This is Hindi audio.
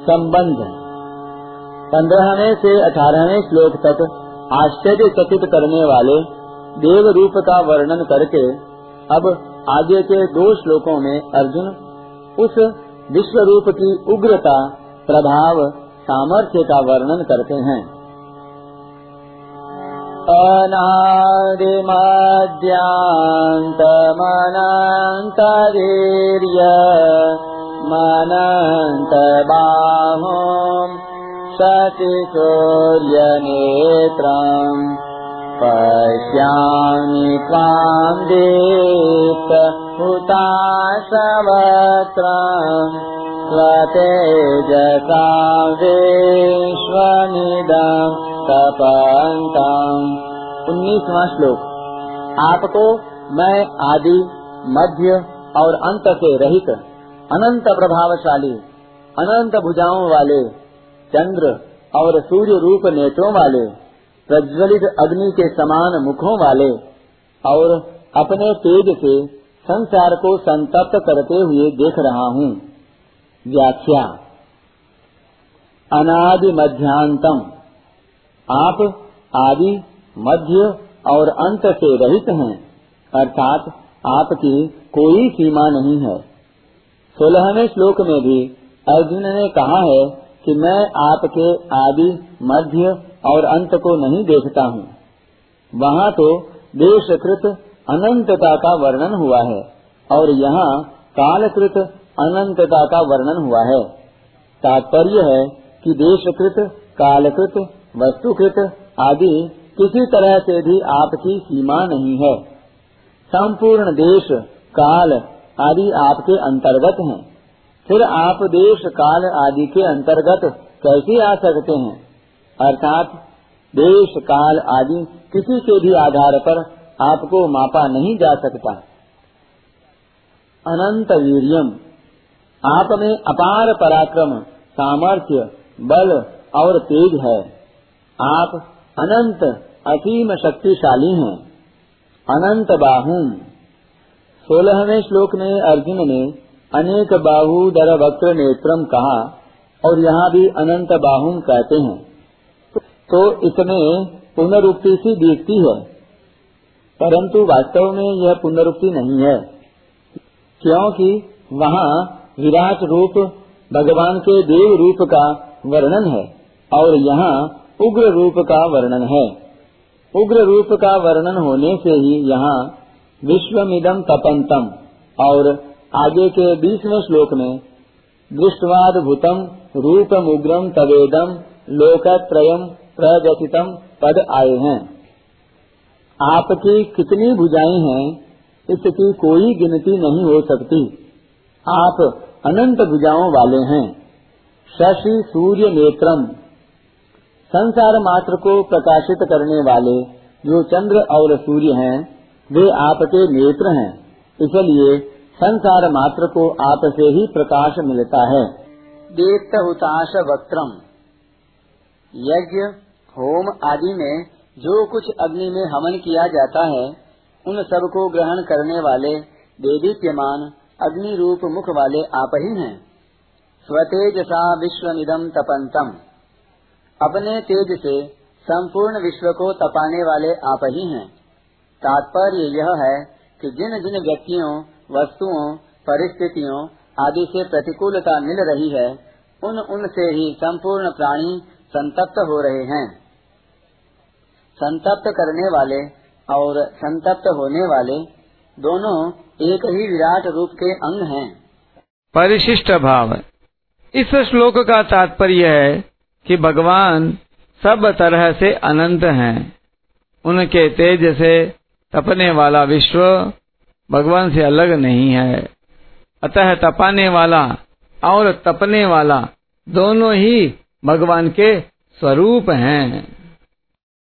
संबंध पंद्रहवें से अठारहवें श्लोक तक आश्चर्य चकित करने वाले देव रूप का वर्णन करके अब आगे के दो श्लोकों में अर्जुन उस विश्व रूप की उग्रता, प्रभाव, सामर्थ्य का वर्णन करते हैं। अनादिमद्यान्तमनन्तवीर्य मनन्तबाहुम् शशिसूर्यनेत्रम् पश्यामि हुताशवत्रम् स्वतेजसा विश्वमिदम् तपन्तम् उन्नीसवा श्लोक। आपको मैं आदि मध्य और अंत से रहित अनंत प्रभावशाली, अनंत भुजाओं वाले, चंद्र और सूर्य रूप नेत्रों वाले, प्रज्वलित अग्नि के समान मुखों वाले और अपने तेज से संसार को संतप्त करते हुए देख रहा हूँ। व्याख्या। अनादि मध्यांतम। आप आदि, मध्य और अंत से रहित हैं, अर्थात आपकी कोई सीमा नहीं है। सोलहवें श्लोक में भी अर्जुन ने कहा है कि मैं आपके आदि मध्य और अंत को नहीं देखता हूँ। वहाँ तो देशकृत अनंतता का वर्णन हुआ है और यहाँ कालकृत अनंतता का वर्णन हुआ है। तात्पर्य है कि देशकृत, कालकृत, वस्तुकृत आदि किसी तरह से भी आपकी सीमा नहीं है। संपूर्ण देश, काल आदि आपके अंतर्गत हैं। फिर आप देश, काल आदि के अंतर्गत कैसे आ सकते हैं? अर्थात, देश, काल आदि किसी के भी आधार पर आपको मापा नहीं जा सकता। अनंत वीरियम। आप में अपार पराक्रम, सामर्थ्य, बल और तेज है। आप अनंत, असीम शक्तिशाली हैं। अनंत बाहुम सोलहवें श्लोक में अर्जुन ने अनेक बाहु दर वक्र नेत्रम कहा, और यहाँ भी अनंत बाहुम कहते हैं। तो इसमें पुनरुक्ति सी दिखती है, परंतु वास्तव में यह पुनरुक्ति नहीं है, क्योंकि वहाँ विराट रूप भगवान के देव रूप का वर्णन है, और यहाँ उग्र रूप का वर्णन है। उग्र रूप का वर्णन होने से ही यहाँ विश्वमिदम तपंतम और आगे के बीसवें श्लोक में दृष्टवाद भूतम रूपम उग्रम तवेदम लोक लोकत्रयम प्रव्यथितम पद आए हैं। आपकी कितनी भुजाएँ हैं, इसकी कोई गिनती नहीं हो सकती। आप अनंत भुजाओं वाले हैं। शशि सूर्य नेत्रम संसार मात्र को प्रकाशित करने वाले जो चंद्र और सूर्य हैं वे आपके नेत्र हैं। इसलिए संसार मात्र को आपसे ही प्रकाश मिलता है। दीप्त हुताश वक्त्रम यज्ञ, होम आदि में जो कुछ अग्नि में हवन किया जाता है, उन सबको ग्रहण करने वाले देवी देदीप्यमान अग्नि रूप मुख वाले आप ही हैं। स्वतेजसा विश्वमिदम तपंतम अपने तेज से संपूर्ण विश्व को तपाने वाले आप ही हैं। तात्पर्य यह है कि जिन जिन व्यक्तियों, वस्तुओं, परिस्थितियों आदि से प्रतिकूलता मिल रही है, उन उन से ही संपूर्ण प्राणी संतप्त हो रहे हैं। संतप्त करने वाले और संतप्त होने वाले दोनों एक ही विराट रूप के अंग हैं। परिशिष्ट भाव। इस श्लोक का तात्पर्य है कि भगवान सब तरह से अनंत हैं। उनके तेज से तपने वाला विश्व भगवान से अलग नहीं है। अतः तपाने वाला और तपने वाला दोनों ही भगवान के स्वरूप हैं।